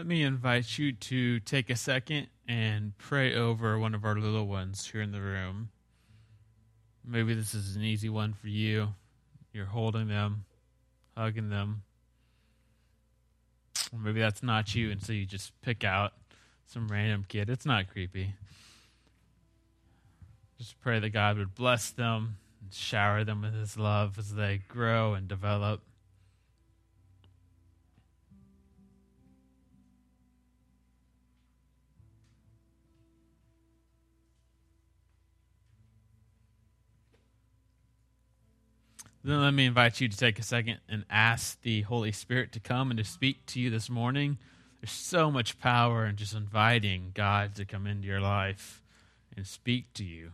let me invite you to take a second and pray over one of our little ones here in the room. Maybe this is an easy one for you. You're holding them, hugging them. Or maybe that's not you, and so you just pick out some random kid. It's not creepy. Just pray that God would bless them and shower them with His love as they grow and develop. Then let me invite you to take a second and ask the Holy Spirit to come and to speak to you this morning. There's so much power in just inviting God to come into your life and speak to you.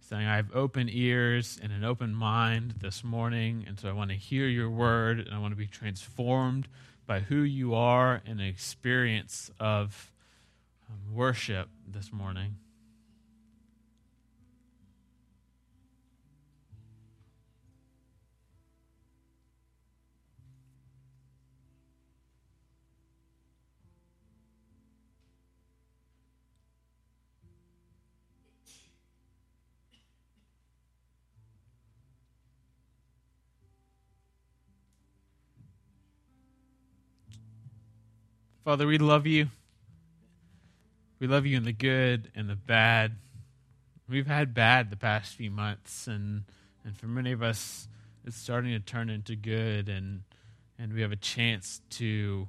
Saying, I have open ears and an open mind this morning, and so I want to hear your word and I want to be transformed by who you are and an experience of um, worship this morning. Father, we love you. We love you in the good and the bad. We've had bad the past few months, and, and for many of us, it's starting to turn into good, and, and we have a chance to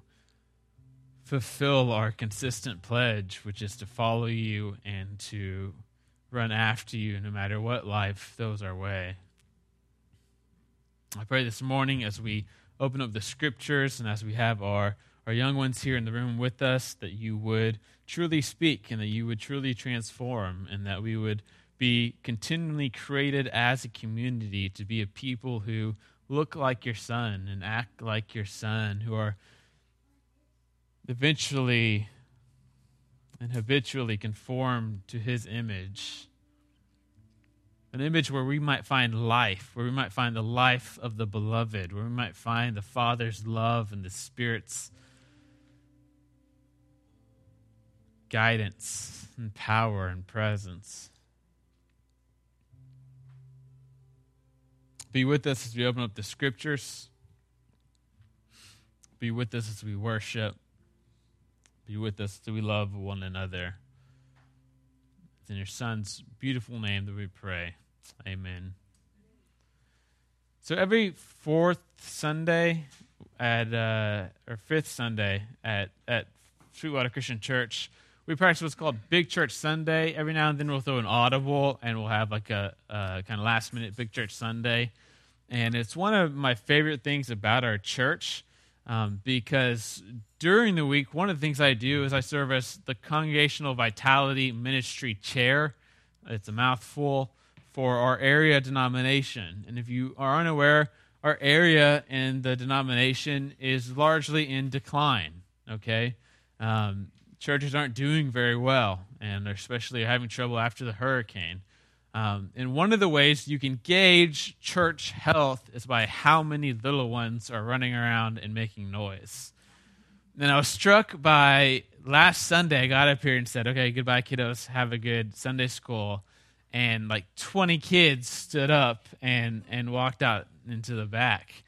fulfill our consistent pledge, which is to follow you and to run after you no matter what life throws our way. I pray this morning as we open up the scriptures and as we have our our young ones here in the room with us, that you would truly speak and that you would truly transform, and that we would be continually created as a community to be a people who look like your son and act like your son, who are eventually and habitually conformed to his image. An image where we might find life, where we might find the life of the beloved, where we might find the Father's love and the Spirit's guidance and power and presence. Be with us as we open up the scriptures. Be with us as we worship. Be with us as we love one another. It's in your Son's beautiful name that we pray. Amen. So every fourth Sunday at uh, or fifth Sunday at at Sweetwater Christian Church, we practice what's called Big Church Sunday. Every now and then we'll throw an audible and we'll have like a, a kind of last minute Big Church Sunday. And it's one of my favorite things about our church um, because during the week, one of the things I do is I serve as the Congregational Vitality Ministry Chair. It's a mouthful for our area denomination. And if you are unaware, our area and the denomination is largely in decline. Okay? Um, churches aren't doing very well, and they're especially having trouble after the hurricane. Um, and one of the ways you can gauge church health is by how many little ones are running around and making noise. And I was struck by last Sunday, I got up here and said, okay, goodbye, kiddos. Have a good Sunday school. And like 20 kids stood up and, and walked out into the back.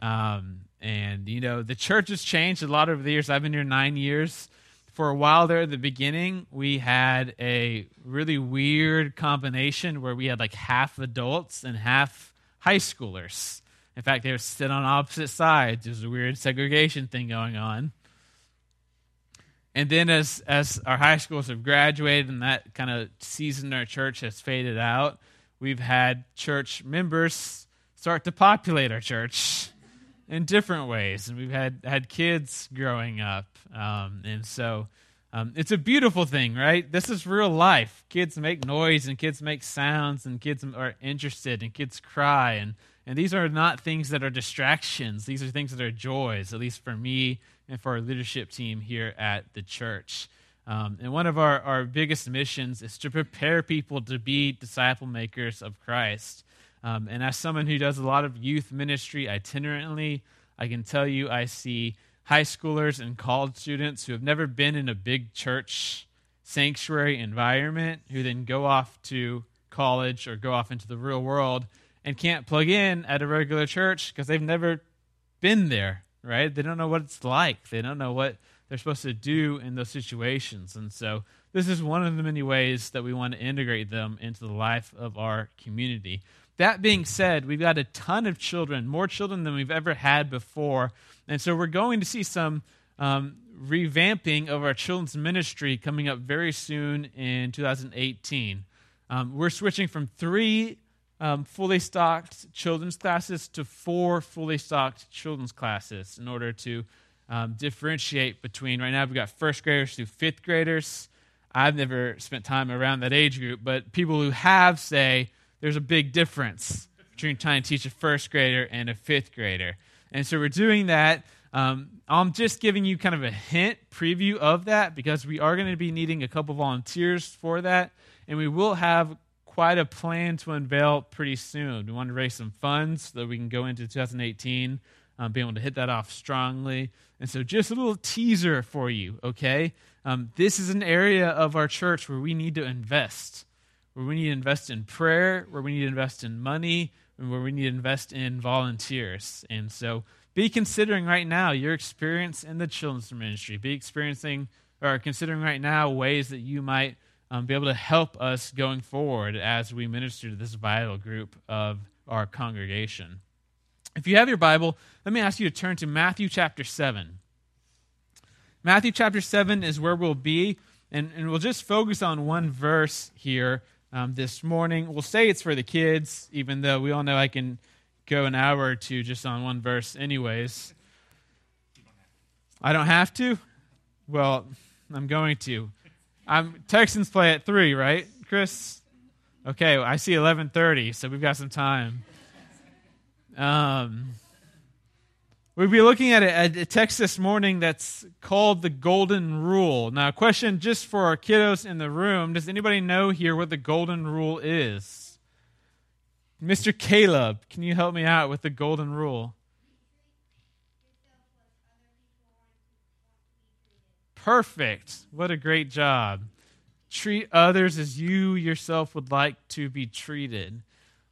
Um, and, you know, the church has changed a lot over the years. I've been here nine years for a while there at the beginning, we had a really weird combination where we had like half adults and half high schoolers. In fact, they were sitting on opposite sides. There's a weird segregation thing going on. And then as as our high schools have graduated and that kind of season in our church has faded out, we've had church members start to populate our church in different ways, and we've had had kids growing up, um, and so um, it's a beautiful thing, right? This is real life. Kids make noise, and kids make sounds, and kids are interested, and kids cry, and and these are not things that are distractions. These are things that are joys, at least for me and for our leadership team here at the church. Um, and one of our, our biggest missions is to prepare people to be disciple makers of Christ. Um, and as someone who does a lot of youth ministry itinerantly, I can tell you I see high schoolers and college students who have never been in a big church sanctuary environment, who then go off to college or go off into the real world and can't plug in at a regular church because they've never been there, right? They don't know what it's like. They don't know what they're supposed to do in those situations. And so this is one of the many ways that we want to integrate them into the life of our community. That being said, we've got a ton of children, more children than we've ever had before. And so we're going to see some um, revamping of our children's ministry coming up very soon in 2018. Um, we're switching from three um, fully stocked children's classes to four fully stocked children's classes in order to um, differentiate between. Right now, we've got first graders through fifth graders. I've never spent time around that age group, but people who have say there's a big difference between trying to teach a first grader and a fifth grader. And so we're doing that. Um, I'm just giving you kind of a hint preview of that because we are going to be needing a couple volunteers for that. And we will have quite a plan to unveil pretty soon. We want to raise some funds so that we can go into 2018 um, be able to hit that off strongly. And so, just a little teaser for you, okay? Um, this is an area of our church where we need to invest, where we need to invest in prayer, where we need to invest in money, and where we need to invest in volunteers. And so, be considering right now your experience in the children's ministry. Be experiencing or considering right now ways that you might um, be able to help us going forward as we minister to this vital group of our congregation. If you have your Bible, let me ask you to turn to Matthew chapter 7. Matthew chapter 7 is where we'll be, and, and we'll just focus on one verse here um, this morning. We'll say it's for the kids, even though we all know I can go an hour or two just on one verse, anyways. I don't have to? Well, I'm going to. I'm, Texans play at 3, right, Chris? Okay, I see 11:30, so we've got some time. Um, we'll be looking at a, text this morning that's called the Golden Rule. Now, a question just for our kiddos in the room Does anybody know here what the Golden Rule is? Mr. Caleb, can you help me out with the Golden Rule? Perfect. What a great job. Treat others as you yourself would like to be treated.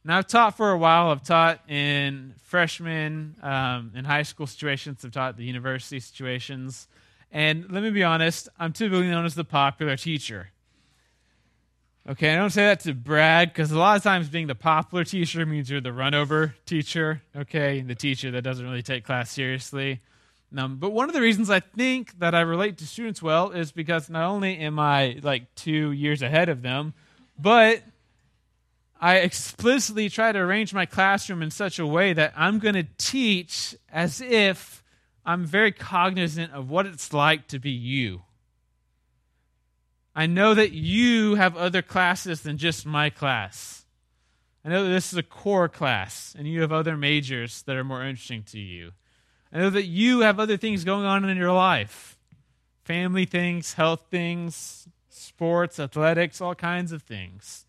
Now, I've taught for a while. I've taught in freshman um, in high school situations. I've taught the university situations. And let me be honest, I'm typically known as the popular teacher. Okay, I don't say that to brag because a lot of times being the popular teacher means you're the runover teacher, okay, the teacher that doesn't really take class seriously. Um, but one of the reasons I think that I relate to students well is because not only am I like two years ahead of them, but I explicitly try to arrange my classroom in such a way that I'm going to teach as if I'm very cognizant of what it's like to be you. I know that you have other classes than just my class. I know that this is a core class, and you have other majors that are more interesting to you. I know that you have other things going on in your life family things, health things, sports, athletics, all kinds of things.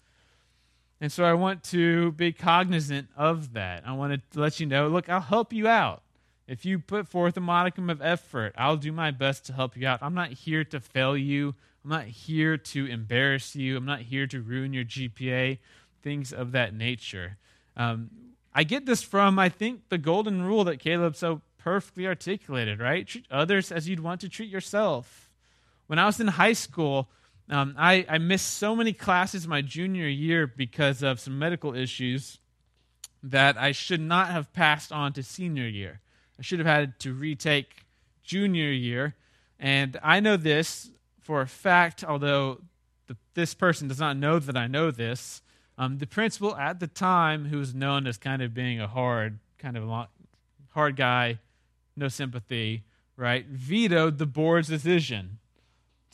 And so I want to be cognizant of that. I want to let you know look, I'll help you out. If you put forth a modicum of effort, I'll do my best to help you out. I'm not here to fail you. I'm not here to embarrass you. I'm not here to ruin your GPA, things of that nature. Um, I get this from, I think, the golden rule that Caleb so perfectly articulated, right? Treat others as you'd want to treat yourself. When I was in high school, um, I, I missed so many classes my junior year because of some medical issues that I should not have passed on to senior year. I should have had to retake junior year. And I know this for a fact, although the, this person does not know that I know this. Um, the principal at the time, who was known as kind of being a hard, kind of hard guy, no sympathy, right, vetoed the board's decision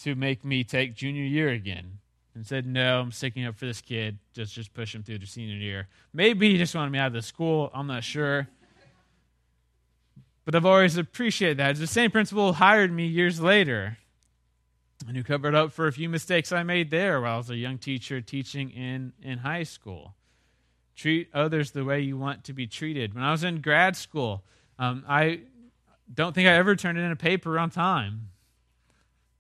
to make me take junior year again and said, No, I'm sticking up for this kid. Just just push him through to senior year. Maybe he just wanted me out of the school. I'm not sure. But I've always appreciated that. The same principal hired me years later and who covered up for a few mistakes I made there while I was a young teacher teaching in, in high school. Treat others the way you want to be treated. When I was in grad school, um, I don't think I ever turned in a paper on time.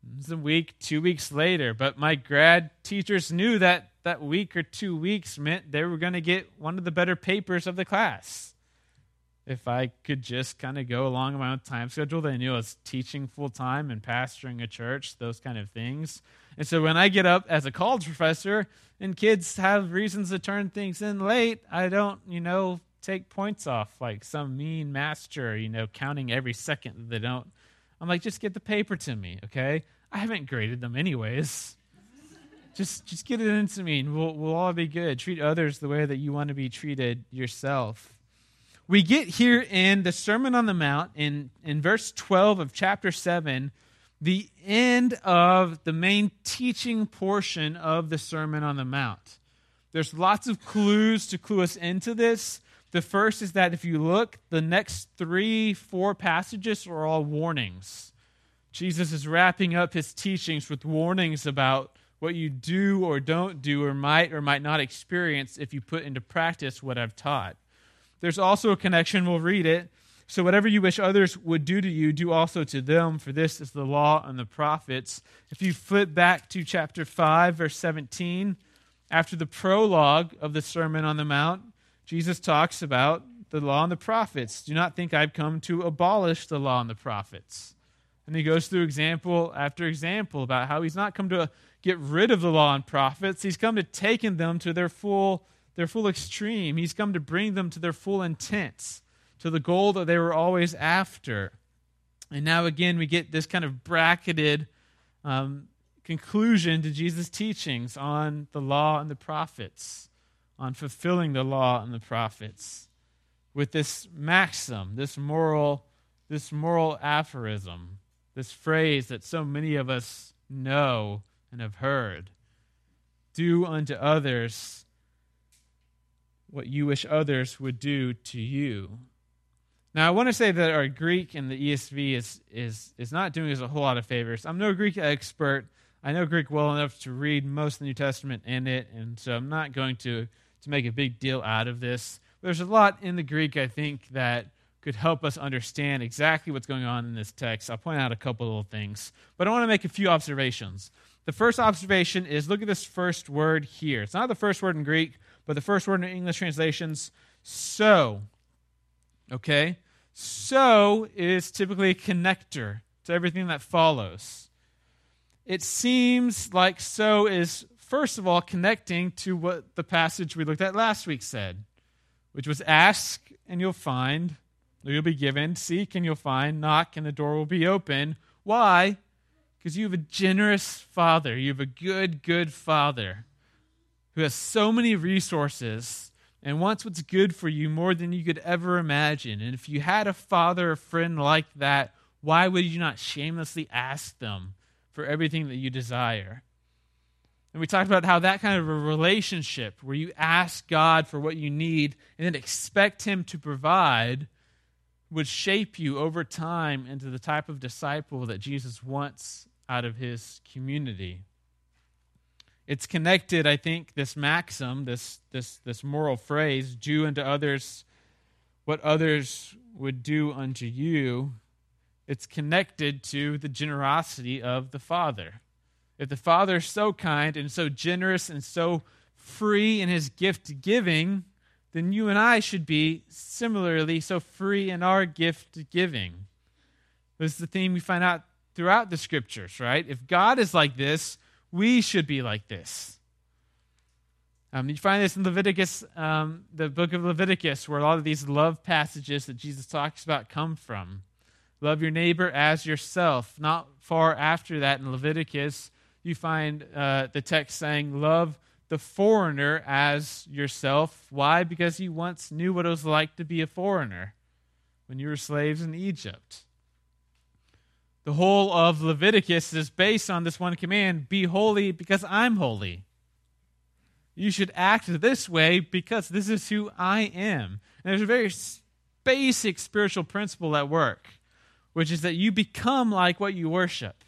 It was a week, two weeks later, but my grad teachers knew that that week or two weeks meant they were going to get one of the better papers of the class. If I could just kind of go along my own time schedule, they knew I was teaching full time and pastoring a church, those kind of things. And so when I get up as a college professor and kids have reasons to turn things in late, I don't, you know, take points off like some mean master, you know, counting every second that they don't. I'm like, just get the paper to me, okay? I haven't graded them anyways. just just get it into me and we'll, we'll all be good. Treat others the way that you want to be treated yourself. We get here in the Sermon on the Mount in, in verse 12 of chapter 7, the end of the main teaching portion of the Sermon on the Mount. There's lots of clues to clue us into this. The first is that if you look, the next three, four passages are all warnings. Jesus is wrapping up his teachings with warnings about what you do or don't do or might or might not experience if you put into practice what I've taught. There's also a connection, we'll read it. So, whatever you wish others would do to you, do also to them, for this is the law and the prophets. If you flip back to chapter 5, verse 17, after the prologue of the Sermon on the Mount, Jesus talks about the law and the prophets. Do not think I've come to abolish the law and the prophets. And he goes through example after example about how he's not come to get rid of the law and prophets. He's come to take them to their full, their full extreme. He's come to bring them to their full intent, to the goal that they were always after. And now again, we get this kind of bracketed um, conclusion to Jesus' teachings on the law and the prophets on fulfilling the law and the prophets with this maxim, this moral, this moral aphorism, this phrase that so many of us know and have heard. Do unto others what you wish others would do to you. Now, I want to say that our Greek in the ESV is, is, is not doing us a whole lot of favors. I'm no Greek expert. I know Greek well enough to read most of the New Testament in it, and so I'm not going to to make a big deal out of this. There's a lot in the Greek, I think, that could help us understand exactly what's going on in this text. I'll point out a couple little things, but I want to make a few observations. The first observation is look at this first word here. It's not the first word in Greek, but the first word in English translations, so. Okay? So is typically a connector to everything that follows. It seems like so is first of all, connecting to what the passage we looked at last week said, which was ask and you'll find, or you'll be given, seek and you'll find, knock and the door will be open. Why? Because you have a generous father. You have a good, good father who has so many resources and wants what's good for you more than you could ever imagine. And if you had a father or friend like that, why would you not shamelessly ask them for everything that you desire? And we talked about how that kind of a relationship where you ask God for what you need and then expect Him to provide would shape you over time into the type of disciple that Jesus wants out of His community. It's connected, I think, this maxim, this, this, this moral phrase, do unto others what others would do unto you. It's connected to the generosity of the Father. If the Father is so kind and so generous and so free in his gift giving, then you and I should be similarly so free in our gift giving. This is the theme we find out throughout the scriptures, right? If God is like this, we should be like this. Um, you find this in Leviticus, um, the book of Leviticus, where a lot of these love passages that Jesus talks about come from. Love your neighbor as yourself. Not far after that in Leviticus, you find uh, the text saying, Love the foreigner as yourself. Why? Because he once knew what it was like to be a foreigner when you were slaves in Egypt. The whole of Leviticus is based on this one command be holy because I'm holy. You should act this way because this is who I am. And there's a very basic spiritual principle at work, which is that you become like what you worship.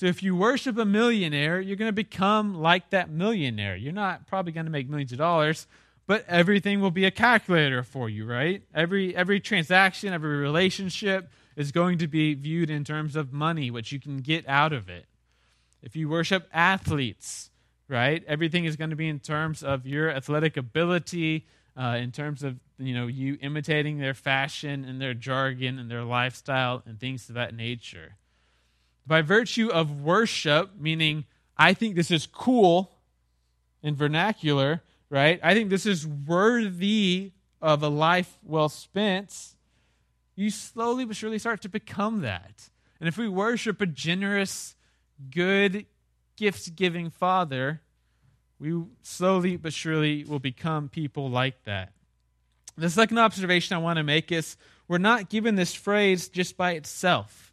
So if you worship a millionaire, you're going to become like that millionaire. You're not probably going to make millions of dollars, but everything will be a calculator for you, right? Every every transaction, every relationship is going to be viewed in terms of money, what you can get out of it. If you worship athletes, right? Everything is going to be in terms of your athletic ability, uh, in terms of you know you imitating their fashion and their jargon and their lifestyle and things of that nature. By virtue of worship, meaning I think this is cool in vernacular, right? I think this is worthy of a life well spent. You slowly but surely start to become that. And if we worship a generous, good, gift giving Father, we slowly but surely will become people like that. The second observation I want to make is we're not given this phrase just by itself.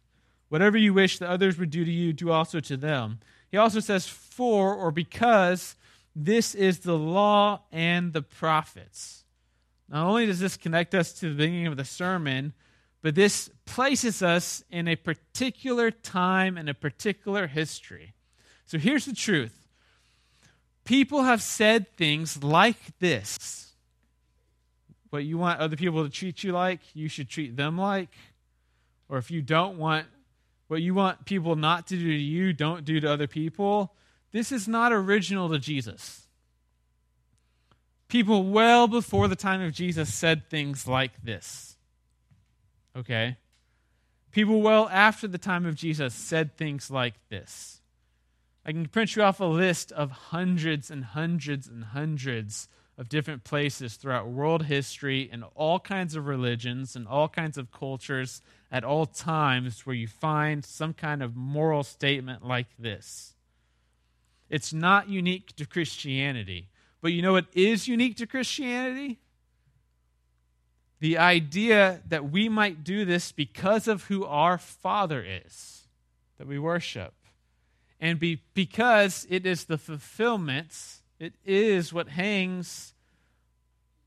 Whatever you wish that others would do to you, do also to them. He also says, for or because this is the law and the prophets. Not only does this connect us to the beginning of the sermon, but this places us in a particular time and a particular history. So here's the truth people have said things like this What you want other people to treat you like, you should treat them like. Or if you don't want what you want people not to do to you, don't do to other people. This is not original to Jesus. People well before the time of Jesus said things like this. Okay? People well after the time of Jesus said things like this. I can print you off a list of hundreds and hundreds and hundreds of different places throughout world history and all kinds of religions and all kinds of cultures at all times where you find some kind of moral statement like this. It's not unique to Christianity. But you know what is unique to Christianity? The idea that we might do this because of who our Father is, that we worship. And be, because it is the fulfillment, it is what hangs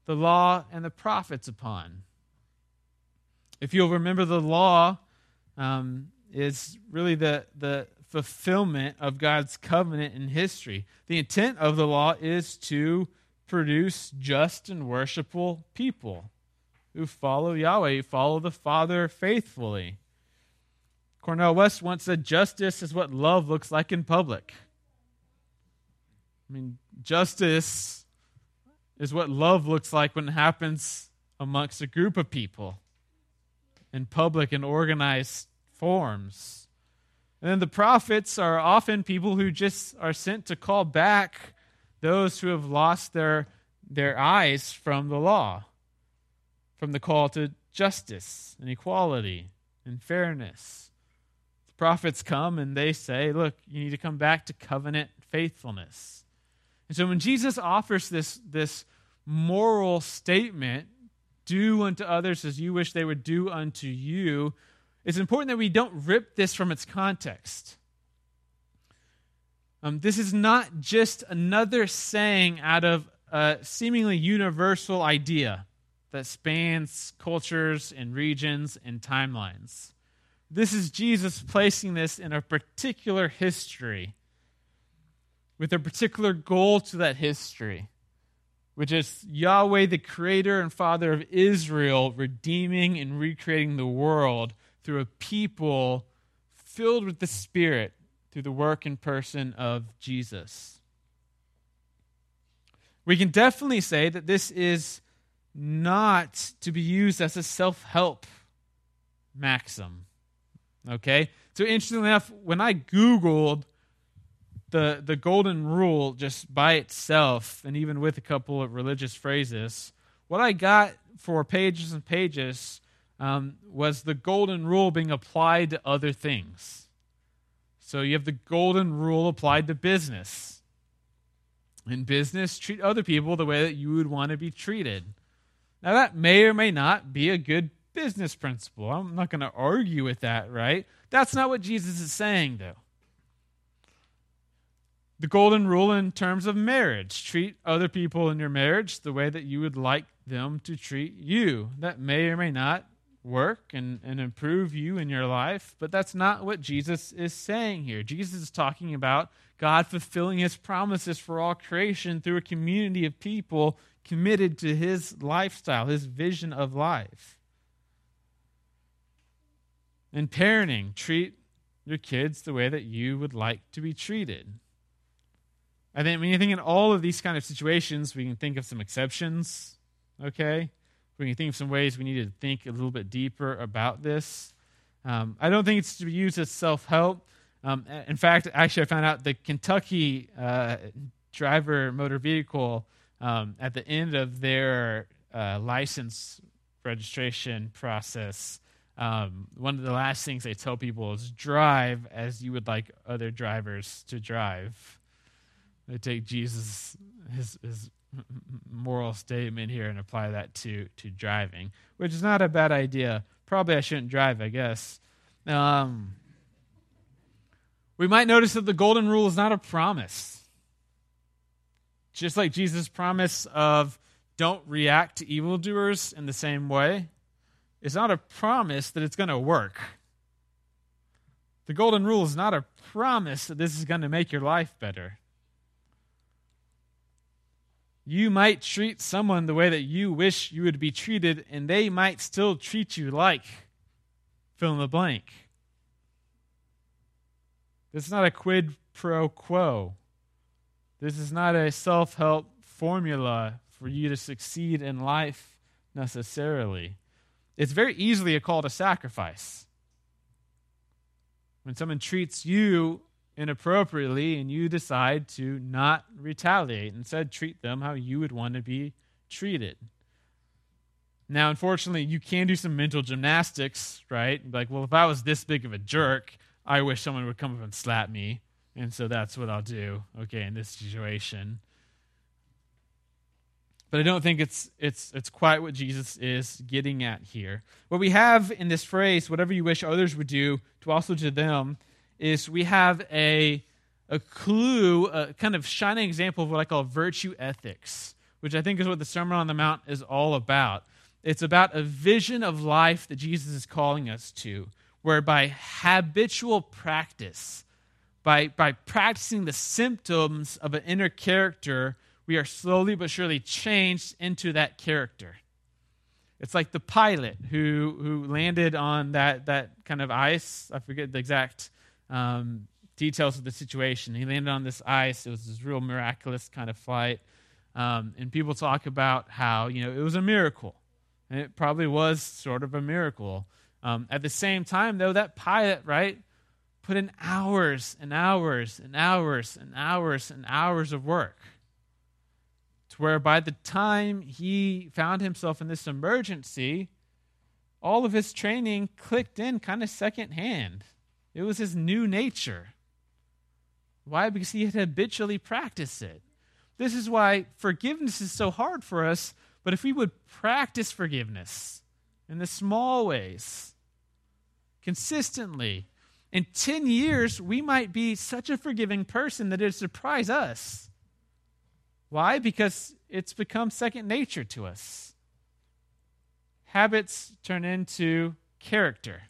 the law and the prophets upon. If you'll remember, the law um, is really the, the fulfillment of God's covenant in history. The intent of the law is to produce just and worshipful people who follow Yahweh, who follow the Father faithfully. Cornel West once said, Justice is what love looks like in public. I mean, justice is what love looks like when it happens amongst a group of people in public and organized forms. And then the prophets are often people who just are sent to call back those who have lost their, their eyes from the law, from the call to justice and equality and fairness. The prophets come and they say, Look, you need to come back to covenant faithfulness. And so when Jesus offers this, this moral statement, do unto others as you wish they would do unto you, it's important that we don't rip this from its context. Um, this is not just another saying out of a seemingly universal idea that spans cultures and regions and timelines. This is Jesus placing this in a particular history with a particular goal to that history, which is Yahweh, the creator and father of Israel, redeeming and recreating the world through a people filled with the Spirit through the work and person of Jesus. We can definitely say that this is not to be used as a self help maxim. Okay? So, interestingly enough, when I Googled the, the golden rule just by itself, and even with a couple of religious phrases, what I got for pages and pages um, was the golden rule being applied to other things. So you have the golden rule applied to business. In business, treat other people the way that you would want to be treated. Now, that may or may not be a good business principle. I'm not going to argue with that, right? That's not what Jesus is saying, though. The golden rule in terms of marriage treat other people in your marriage the way that you would like them to treat you. That may or may not work and, and improve you in your life, but that's not what Jesus is saying here. Jesus is talking about God fulfilling his promises for all creation through a community of people committed to his lifestyle, his vision of life. In parenting, treat your kids the way that you would like to be treated. I think when you think in all of these kind of situations, we can think of some exceptions, okay? We can think of some ways we need to think a little bit deeper about this. Um, I don't think it's to be used as self help. Um, in fact, actually, I found out the Kentucky uh, driver motor vehicle um, at the end of their uh, license registration process. Um, one of the last things they tell people is drive as you would like other drivers to drive. They take Jesus, his, his moral statement here and apply that to to driving, which is not a bad idea. Probably I shouldn't drive, I guess. Um, we might notice that the golden rule is not a promise. Just like Jesus' promise of don't react to evildoers in the same way, it's not a promise that it's going to work. The golden rule is not a promise that this is going to make your life better. You might treat someone the way that you wish you would be treated, and they might still treat you like fill in the blank. This is not a quid pro quo. This is not a self help formula for you to succeed in life necessarily. It's very easily a call to sacrifice. When someone treats you inappropriately and you decide to not retaliate. Instead, treat them how you would want to be treated. Now, unfortunately, you can do some mental gymnastics, right? Like, well, if I was this big of a jerk, I wish someone would come up and slap me. And so that's what I'll do, okay, in this situation. But I don't think it's it's it's quite what Jesus is getting at here. What we have in this phrase, whatever you wish others would do, to also to them, is we have a, a clue, a kind of shining example of what I call virtue ethics, which I think is what the Sermon on the Mount is all about. It's about a vision of life that Jesus is calling us to, whereby habitual practice, by, by practicing the symptoms of an inner character, we are slowly but surely changed into that character. It's like the pilot who, who landed on that, that kind of ice. I forget the exact um, details of the situation. He landed on this ice. It was this real miraculous kind of flight. Um, and people talk about how, you know, it was a miracle. And it probably was sort of a miracle. Um, at the same time, though, that pilot, right, put in hours and hours and hours and hours and hours of work. To where by the time he found himself in this emergency, all of his training clicked in kind of secondhand. It was his new nature. Why? Because he had habitually practiced it. This is why forgiveness is so hard for us, but if we would practice forgiveness in the small ways, consistently, in 10 years, we might be such a forgiving person that it would surprise us. Why? Because it's become second nature to us. Habits turn into character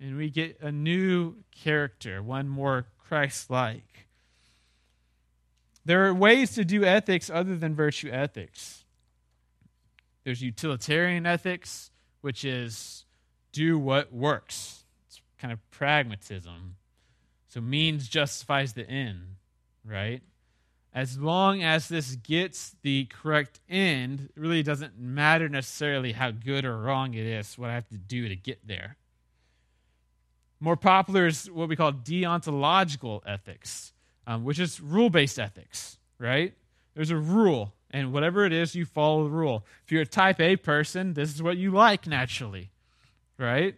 and we get a new character, one more Christ like. There are ways to do ethics other than virtue ethics. There's utilitarian ethics, which is do what works. It's kind of pragmatism. So means justifies the end, right? As long as this gets the correct end, it really doesn't matter necessarily how good or wrong it is, what I have to do to get there. More popular is what we call deontological ethics, um, which is rule based ethics, right? There's a rule, and whatever it is, you follow the rule. If you're a type A person, this is what you like naturally, right?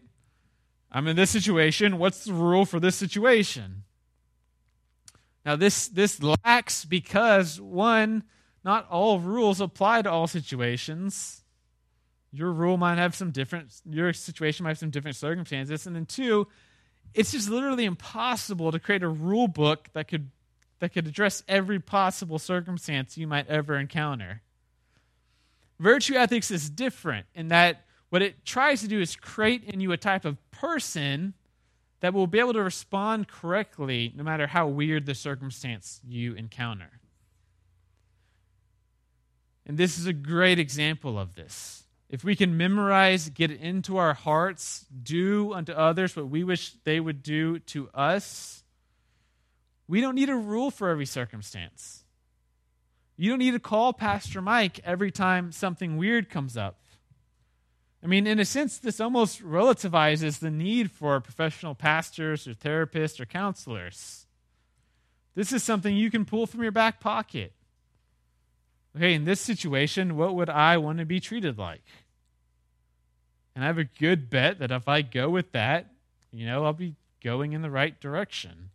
I'm in this situation. What's the rule for this situation? Now, this, this lacks because, one, not all rules apply to all situations. Your rule might have some different, your situation might have some different circumstances. And then, two, it's just literally impossible to create a rule book that could that could address every possible circumstance you might ever encounter. Virtue ethics is different in that what it tries to do is create in you a type of person that will be able to respond correctly no matter how weird the circumstance you encounter. And this is a great example of this. If we can memorize, get it into our hearts, do unto others what we wish they would do to us, we don't need a rule for every circumstance. You don't need to call Pastor Mike every time something weird comes up. I mean, in a sense, this almost relativizes the need for professional pastors or therapists or counselors. This is something you can pull from your back pocket. Okay, in this situation, what would I want to be treated like? And I have a good bet that if I go with that, you know, I'll be going in the right direction.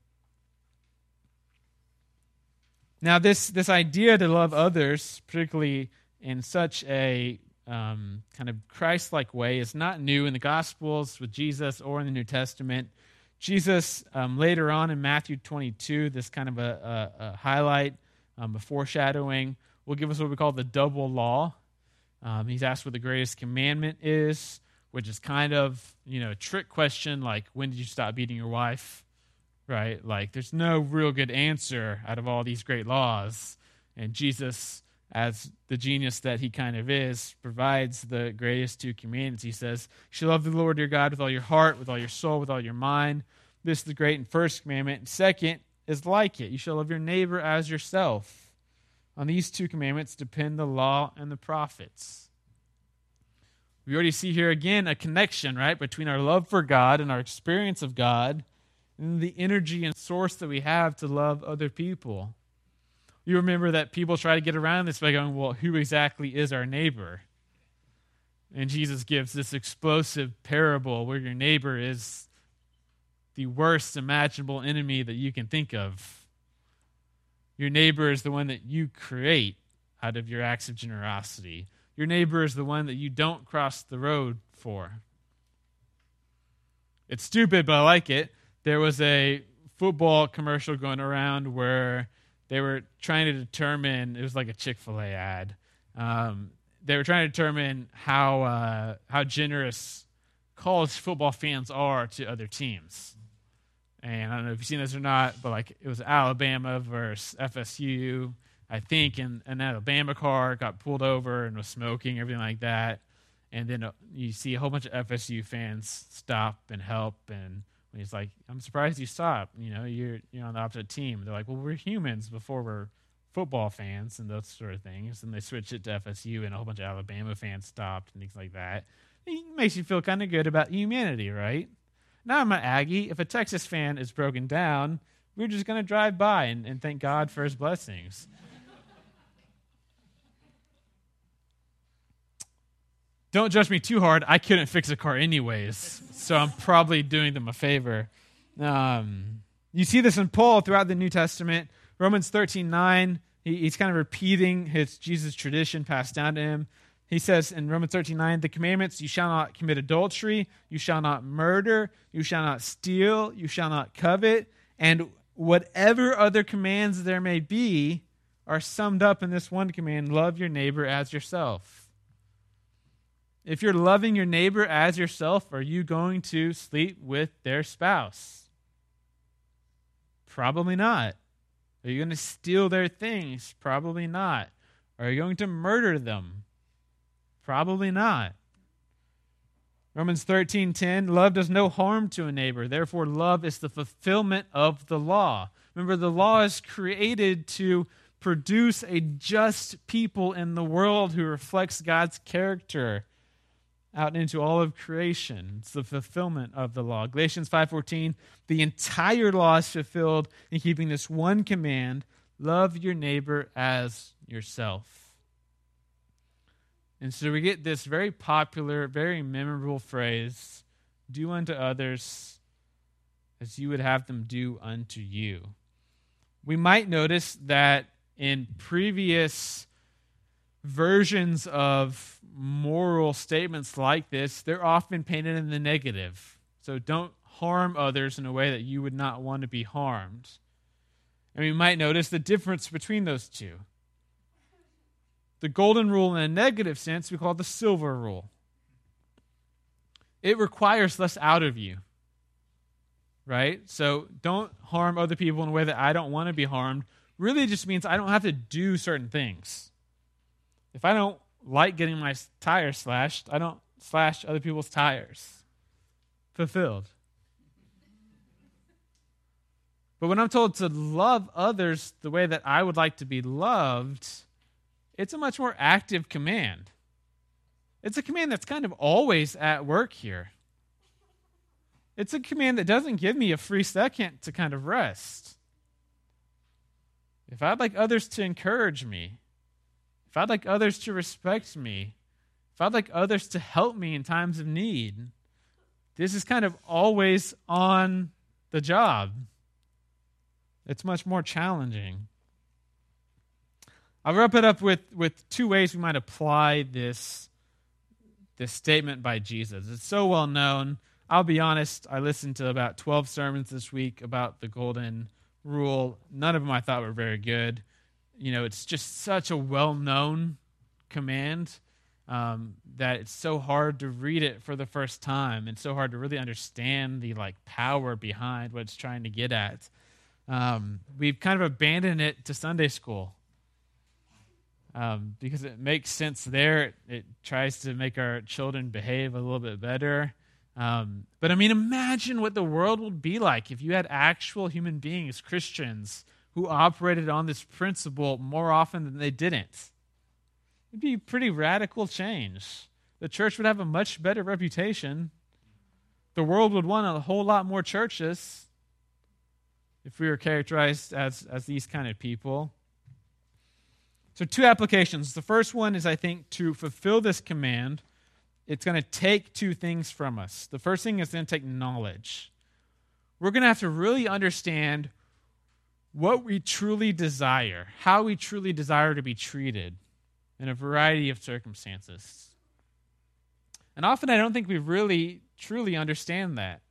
Now, this, this idea to love others, particularly in such a um, kind of Christ like way is not new in the Gospels with Jesus or in the New Testament. Jesus, um, later on in Matthew 22, this kind of a, a, a highlight, um, a foreshadowing, will give us what we call the double law. Um, he's asked what the greatest commandment is, which is kind of, you know, a trick question like, when did you stop beating your wife? Right? Like, there's no real good answer out of all these great laws. And Jesus as the genius that he kind of is, provides the greatest two commandments. He says, You shall love the Lord your God with all your heart, with all your soul, with all your mind. This is the great and first commandment. And second is like it. You shall love your neighbor as yourself. On these two commandments depend the law and the prophets. We already see here again a connection, right, between our love for God and our experience of God and the energy and source that we have to love other people. You remember that people try to get around this by going, well, who exactly is our neighbor? And Jesus gives this explosive parable where your neighbor is the worst imaginable enemy that you can think of. Your neighbor is the one that you create out of your acts of generosity. Your neighbor is the one that you don't cross the road for. It's stupid, but I like it. There was a football commercial going around where they were trying to determine it was like a chick-fil-a ad um, they were trying to determine how uh, how generous college football fans are to other teams and i don't know if you've seen this or not but like it was alabama versus fsu i think and an alabama car got pulled over and was smoking everything like that and then uh, you see a whole bunch of fsu fans stop and help and he's like, I'm surprised you stopped. You know, you're you're on the opposite team. They're like, well, we're humans before we're football fans and those sort of things. And they switched it to FSU, and a whole bunch of Alabama fans stopped and things like that. It makes you feel kind of good about humanity, right? Now I'm an Aggie. If a Texas fan is broken down, we're just going to drive by and, and thank God for his blessings. Don't judge me too hard. I couldn't fix a car anyways, so I'm probably doing them a favor. Um, you see this in Paul throughout the New Testament. Romans 13 9, he, he's kind of repeating his Jesus tradition passed down to him. He says in Romans 13 9, the commandments you shall not commit adultery, you shall not murder, you shall not steal, you shall not covet, and whatever other commands there may be are summed up in this one command love your neighbor as yourself. If you're loving your neighbor as yourself, are you going to sleep with their spouse? Probably not. Are you going to steal their things? Probably not. Are you going to murder them? Probably not. Romans 13:10 Love does no harm to a neighbor. Therefore love is the fulfillment of the law. Remember the law is created to produce a just people in the world who reflects God's character out into all of creation. It's the fulfillment of the law. Galatians 5:14, the entire law is fulfilled in keeping this one command, love your neighbor as yourself. And so we get this very popular, very memorable phrase, do unto others as you would have them do unto you. We might notice that in previous versions of moral statements like this, they're often painted in the negative. So don't harm others in a way that you would not want to be harmed. And we might notice the difference between those two. The golden rule in a negative sense we call it the silver rule. it requires less out of you. Right? So don't harm other people in a way that I don't want to be harmed. Really just means I don't have to do certain things. If I don't like getting my tires slashed, I don't slash other people's tires. Fulfilled. But when I'm told to love others the way that I would like to be loved, it's a much more active command. It's a command that's kind of always at work here. It's a command that doesn't give me a free second to kind of rest. If I'd like others to encourage me, if I'd like others to respect me, if I'd like others to help me in times of need, this is kind of always on the job. It's much more challenging. I'll wrap it up with, with two ways we might apply this, this statement by Jesus. It's so well known. I'll be honest, I listened to about 12 sermons this week about the golden rule. None of them I thought were very good. You know, it's just such a well known command um, that it's so hard to read it for the first time and so hard to really understand the like power behind what it's trying to get at. Um, we've kind of abandoned it to Sunday school um, because it makes sense there. It, it, tries to make our children behave a little bit better. Um, but I mean, imagine what the world would be like if you had actual human beings, Christians, who operated on this principle more often than they didn't. It'd be pretty radical change. The church would have a much better reputation. The world would want a whole lot more churches if we were characterized as, as these kind of people. So, two applications. The first one is, I think, to fulfill this command, it's going to take two things from us. The first thing is going to take knowledge. We're going to have to really understand what we truly desire, how we truly desire to be treated in a variety of circumstances. And often I don't think we really truly understand that.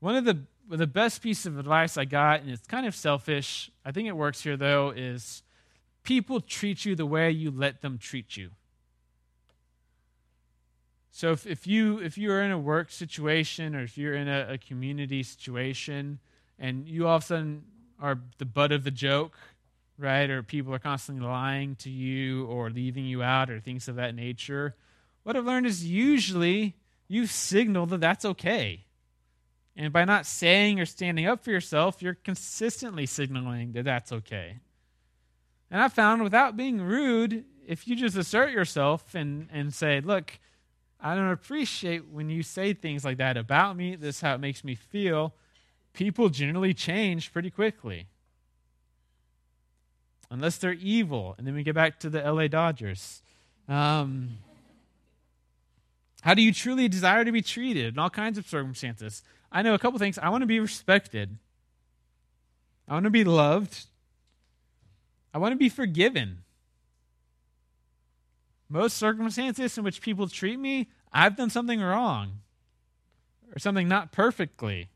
One of the the best piece of advice I got, and it's kind of selfish, I think it works here though, is people treat you the way you let them treat you. So if, if you if you're in a work situation or if you're in a, a community situation and you all of a sudden are the butt of the joke, right? Or people are constantly lying to you or leaving you out or things of that nature. What I've learned is usually you signal that that's okay. And by not saying or standing up for yourself, you're consistently signaling that that's okay. And I found without being rude, if you just assert yourself and, and say, look, I don't appreciate when you say things like that about me, this is how it makes me feel, people generally change pretty quickly. Unless they're evil. And then we get back to the LA Dodgers. Um, how do you truly desire to be treated in all kinds of circumstances? I know a couple things. I want to be respected. I want to be loved. I want to be forgiven. Most circumstances in which people treat me, I've done something wrong or something not perfectly.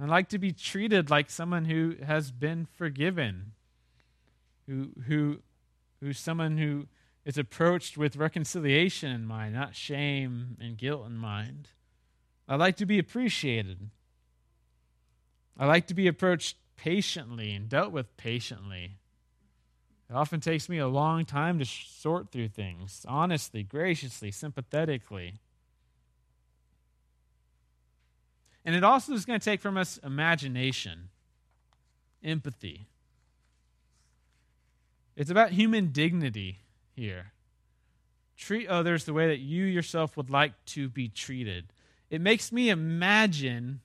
I like to be treated like someone who has been forgiven, who who who's someone who is approached with reconciliation in mind, not shame and guilt in mind. I like to be appreciated. I like to be approached patiently and dealt with patiently. It often takes me a long time to sort through things, honestly, graciously, sympathetically. And it also is going to take from us imagination, empathy. It's about human dignity here. Treat others the way that you yourself would like to be treated it makes me imagine,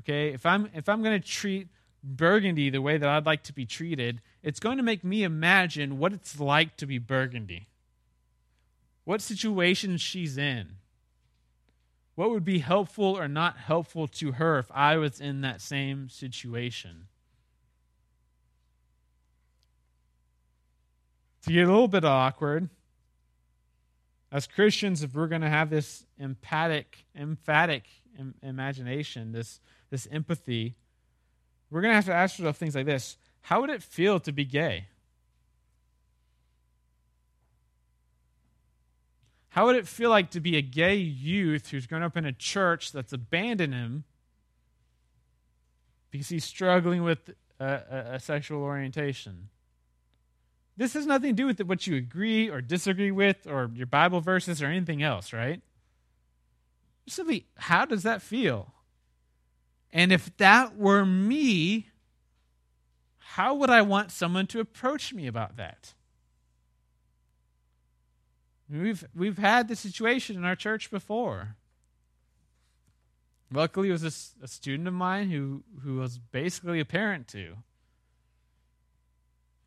okay, if I'm if I'm going to treat Burgundy the way that I'd like to be treated, it's going to make me imagine what it's like to be Burgundy. What situation she's in. What would be helpful or not helpful to her if I was in that same situation? To get a little bit awkward, as Christians, if we're going to have this emphatic, emphatic Im- imagination, this, this empathy, we're going to have to ask ourselves things like this How would it feel to be gay? How would it feel like to be a gay youth who's grown up in a church that's abandoned him because he's struggling with a, a, a sexual orientation? This has nothing to do with what you agree or disagree with or your Bible verses or anything else, right? Simply, how does that feel? And if that were me, how would I want someone to approach me about that? We've we've had the situation in our church before. Luckily, it was a, a student of mine who who was basically a parent to.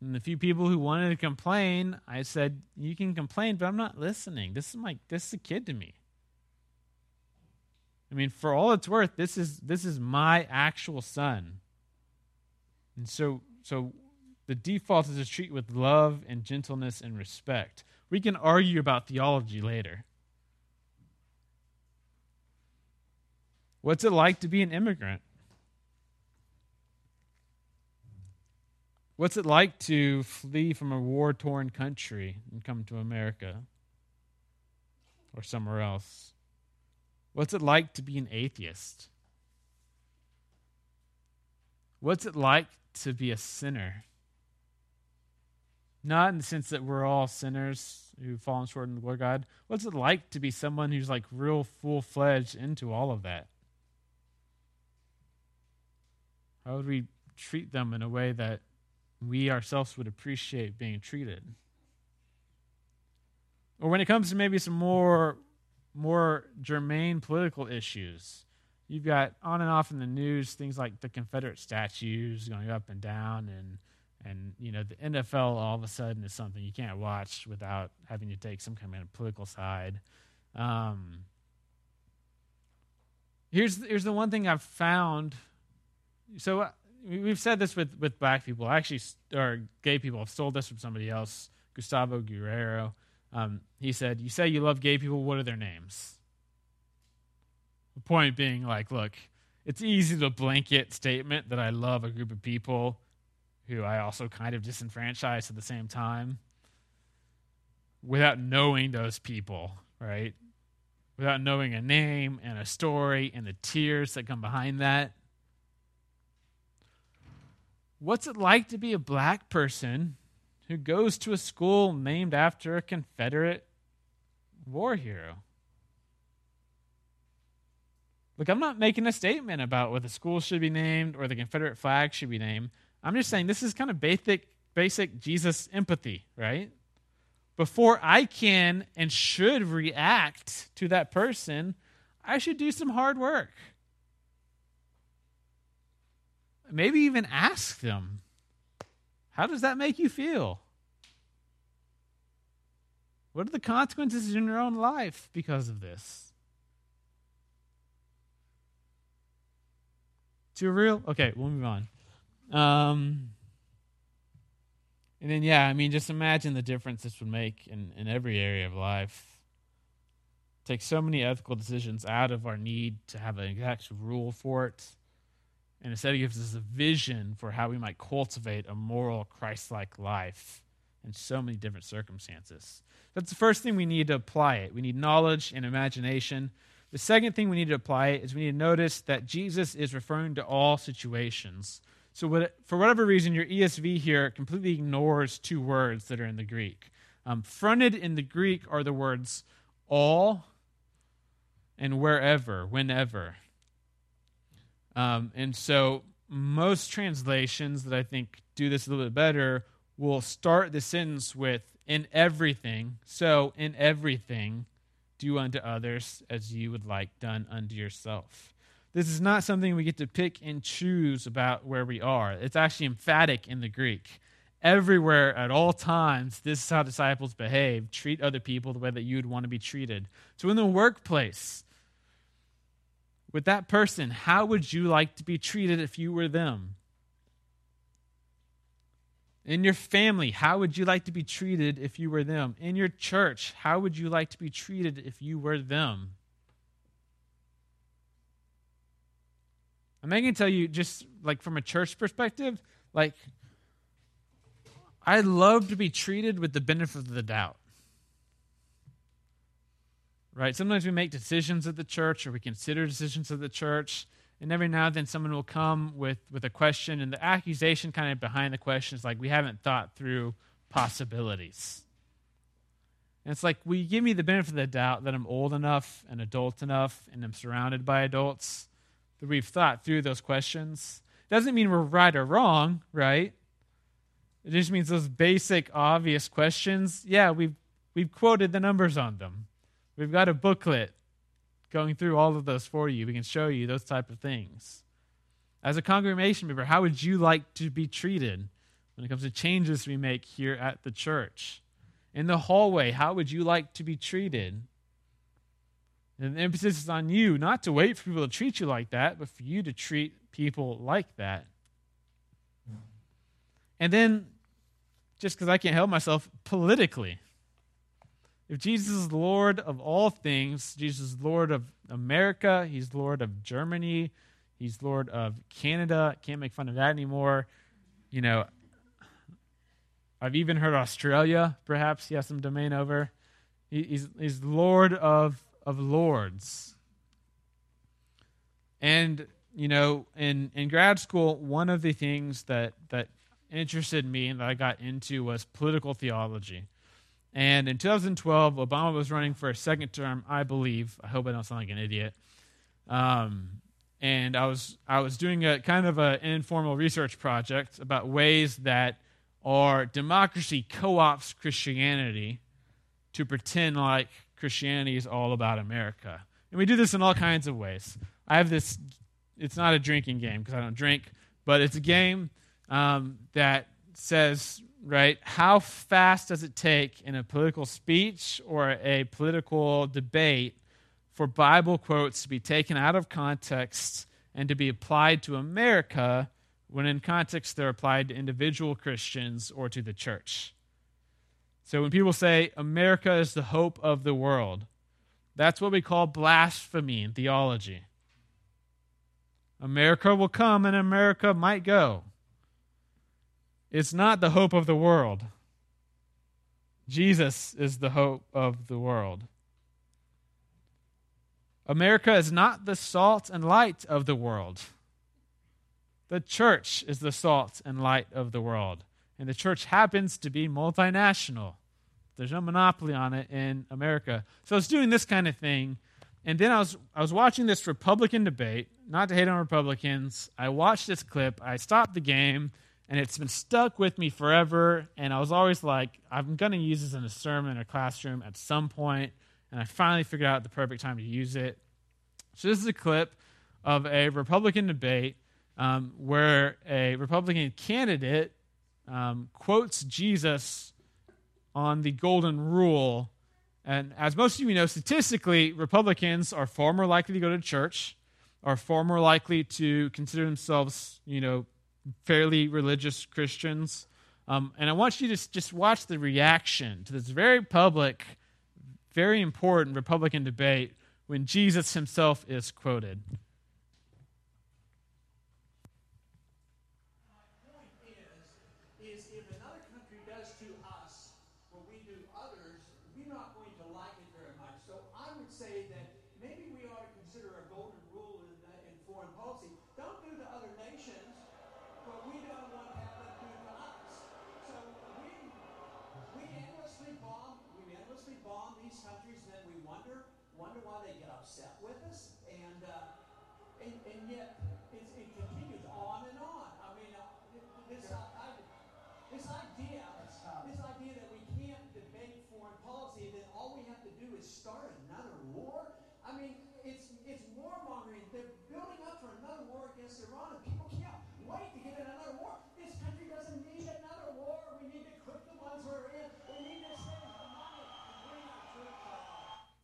And the few people who wanted to complain, I said, "You can complain, but I'm not listening. This is my this is a kid to me. I mean, for all it's worth, this is this is my actual son. And so so the default is to treat with love and gentleness and respect. We can argue about theology later. What's it like to be an immigrant? What's it like to flee from a war torn country and come to America or somewhere else? What's it like to be an atheist? What's it like to be a sinner? Not in the sense that we're all sinners who've fallen short in the glory of God. What's it like to be someone who's like real full fledged into all of that? How would we treat them in a way that we ourselves would appreciate being treated? Or when it comes to maybe some more more germane political issues, you've got on and off in the news things like the Confederate statues going up and down and and you know the NFL all of a sudden is something you can't watch without having to take some kind of political side. Um, here's here's the one thing I've found. So uh, we've said this with with black people, actually, or gay people. I've stole this from somebody else, Gustavo Guerrero. Um, he said, "You say you love gay people. What are their names?" The point being, like, look, it's easy to blanket statement that I love a group of people who I also kind of disenfranchise at the same time without knowing those people, right? Without knowing a name and a story and the tears that come behind that. What's it like to be a black person who goes to a school named after a Confederate war hero? Look, I'm not making a statement about what the school should be named or the Confederate flag should be named. I'm just saying this is kind of basic, basic Jesus empathy, right? Before I can and should react to that person, I should do some hard work. Maybe even ask them, how does that make you feel? What are the consequences in your own life because of this? Too real? Okay, we'll move on. Um, and then, yeah, I mean, just imagine the difference this would make in, in every area of life. Take so many ethical decisions out of our need to have an exact rule for it. And instead, it gives us a vision for how we might cultivate a moral, Christ like life in so many different circumstances. That's the first thing we need to apply it. We need knowledge and imagination. The second thing we need to apply it is we need to notice that Jesus is referring to all situations. So, what, for whatever reason, your ESV here completely ignores two words that are in the Greek. Um, fronted in the Greek are the words all and wherever, whenever. Um, and so, most translations that I think do this a little bit better will start the sentence with in everything. So, in everything, do unto others as you would like done unto yourself. This is not something we get to pick and choose about where we are. It's actually emphatic in the Greek. Everywhere, at all times, this is how disciples behave. Treat other people the way that you'd want to be treated. So, in the workplace, with that person, how would you like to be treated if you were them? In your family, how would you like to be treated if you were them? In your church, how would you like to be treated if you were them? I'm going to tell you, just like from a church perspective, like, I love to be treated with the benefit of the doubt. Right? Sometimes we make decisions at the church or we consider decisions at the church. And every now and then someone will come with, with a question, and the accusation kind of behind the question is like, we haven't thought through possibilities. And it's like, will you give me the benefit of the doubt that I'm old enough and adult enough and I'm surrounded by adults that we've thought through those questions? Doesn't mean we're right or wrong, right? It just means those basic, obvious questions, yeah, we've, we've quoted the numbers on them. We've got a booklet going through all of those for you. We can show you those type of things. As a congregation member, how would you like to be treated when it comes to changes we make here at the church? In the hallway, how would you like to be treated? And the emphasis is on you, not to wait for people to treat you like that, but for you to treat people like that. And then, just because I can't help myself, politically. If Jesus is Lord of all things, Jesus is Lord of America, He's Lord of Germany, He's Lord of Canada. Can't make fun of that anymore. You know, I've even heard Australia, perhaps, he has some domain over. He's, he's Lord of, of Lords. And, you know, in, in grad school, one of the things that, that interested me and that I got into was political theology. And in 2012, Obama was running for a second term, I believe. I hope I don't sound like an idiot. Um, and I was I was doing a kind of an informal research project about ways that our democracy co-ops Christianity to pretend like Christianity is all about America. And we do this in all kinds of ways. I have this. It's not a drinking game because I don't drink, but it's a game um, that says right? How fast does it take in a political speech or a political debate for Bible quotes to be taken out of context and to be applied to America when in context they're applied to individual Christians or to the church? So when people say America is the hope of the world, that's what we call blasphemy in theology. America will come and America might go. It's not the hope of the world. Jesus is the hope of the world. America is not the salt and light of the world. The church is the salt and light of the world. And the church happens to be multinational. There's no monopoly on it in America. So I was doing this kind of thing. And then I was, I was watching this Republican debate, not to hate on Republicans. I watched this clip. I stopped the game and it's been stuck with me forever. And I was always like, I'm going to use this in a sermon or classroom at some point, and I finally figured out the perfect time to use it. So this is a clip of a Republican debate um, where a Republican candidate um, quotes Jesus on the golden rule. And as most of you know, statistically, Republicans are far more likely to go to church, are far more likely to consider themselves, you know, fairly religious Christians. Um, and I want you to just watch the reaction to this very public, very important Republican debate when Jesus himself is quoted.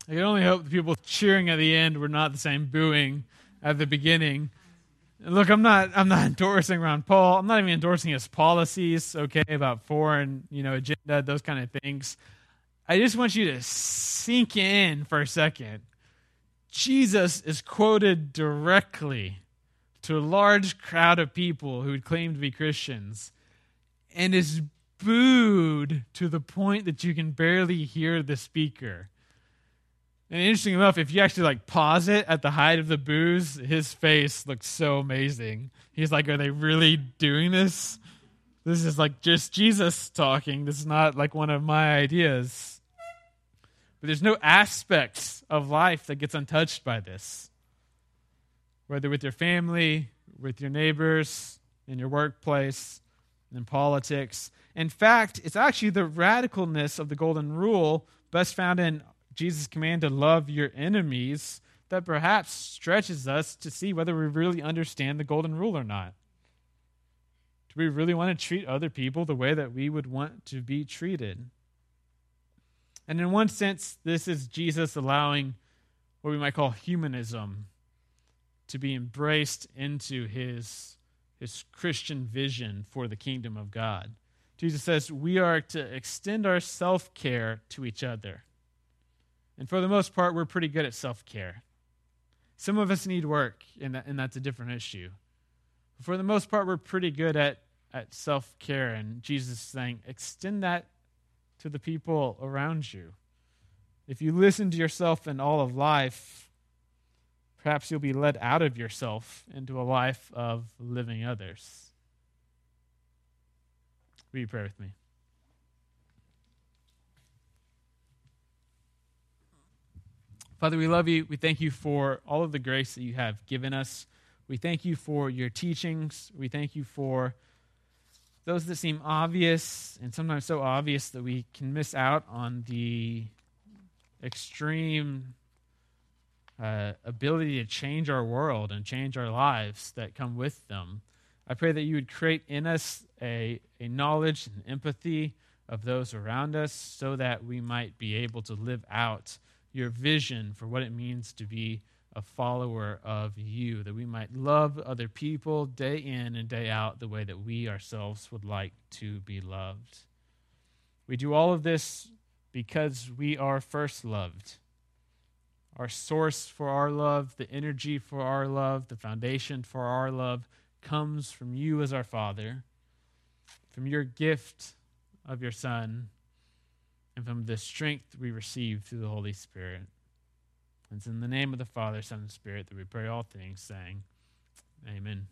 I can only hope the people cheering at the end were not the same booing at the beginning. Look, I'm not I'm not endorsing Ron Paul. I'm not even endorsing his policies, okay, about foreign, you know, agenda, those kind of things. I just want you to sink in for a second. Jesus is quoted directly to a large crowd of people who claim to be Christians and is booed to the point that you can barely hear the speaker. And interesting enough, if you actually like pause it at the height of the boos, his face looks so amazing. He's like, Are they really doing this? This is like just Jesus talking. This is not like one of my ideas. But there's no aspects of life that gets untouched by this. Whether with your family, with your neighbors, in your workplace, in politics. In fact, it's actually the radicalness of the golden rule, best found in Jesus' command to love your enemies, that perhaps stretches us to see whether we really understand the golden rule or not. Do we really want to treat other people the way that we would want to be treated? And in one sense, this is Jesus allowing what we might call humanism to be embraced into his, his Christian vision for the kingdom of God. Jesus says we are to extend our self care to each other. And for the most part, we're pretty good at self care. Some of us need work, and, that, and that's a different issue. But for the most part, we're pretty good at, at self care. And Jesus is saying, extend that to the people around you. If you listen to yourself in all of life, perhaps you'll be led out of yourself into a life of living others. Will you pray with me? Father, we love you. We thank you for all of the grace that you have given us. We thank you for your teachings. We thank you for those that seem obvious and sometimes so obvious that we can miss out on the extreme uh, ability to change our world and change our lives that come with them. I pray that you would create in us a, a knowledge and empathy of those around us so that we might be able to live out your vision for what it means to be a follower of you, that we might love other people day in and day out the way that we ourselves would like to be loved. We do all of this because we are first loved. Our source for our love, the energy for our love, the foundation for our love comes from you as our Father, from your gift of your Son, and from the strength we receive through the Holy Spirit. It's in the name of the Father, Son, and Spirit that we pray all things, saying, Amen.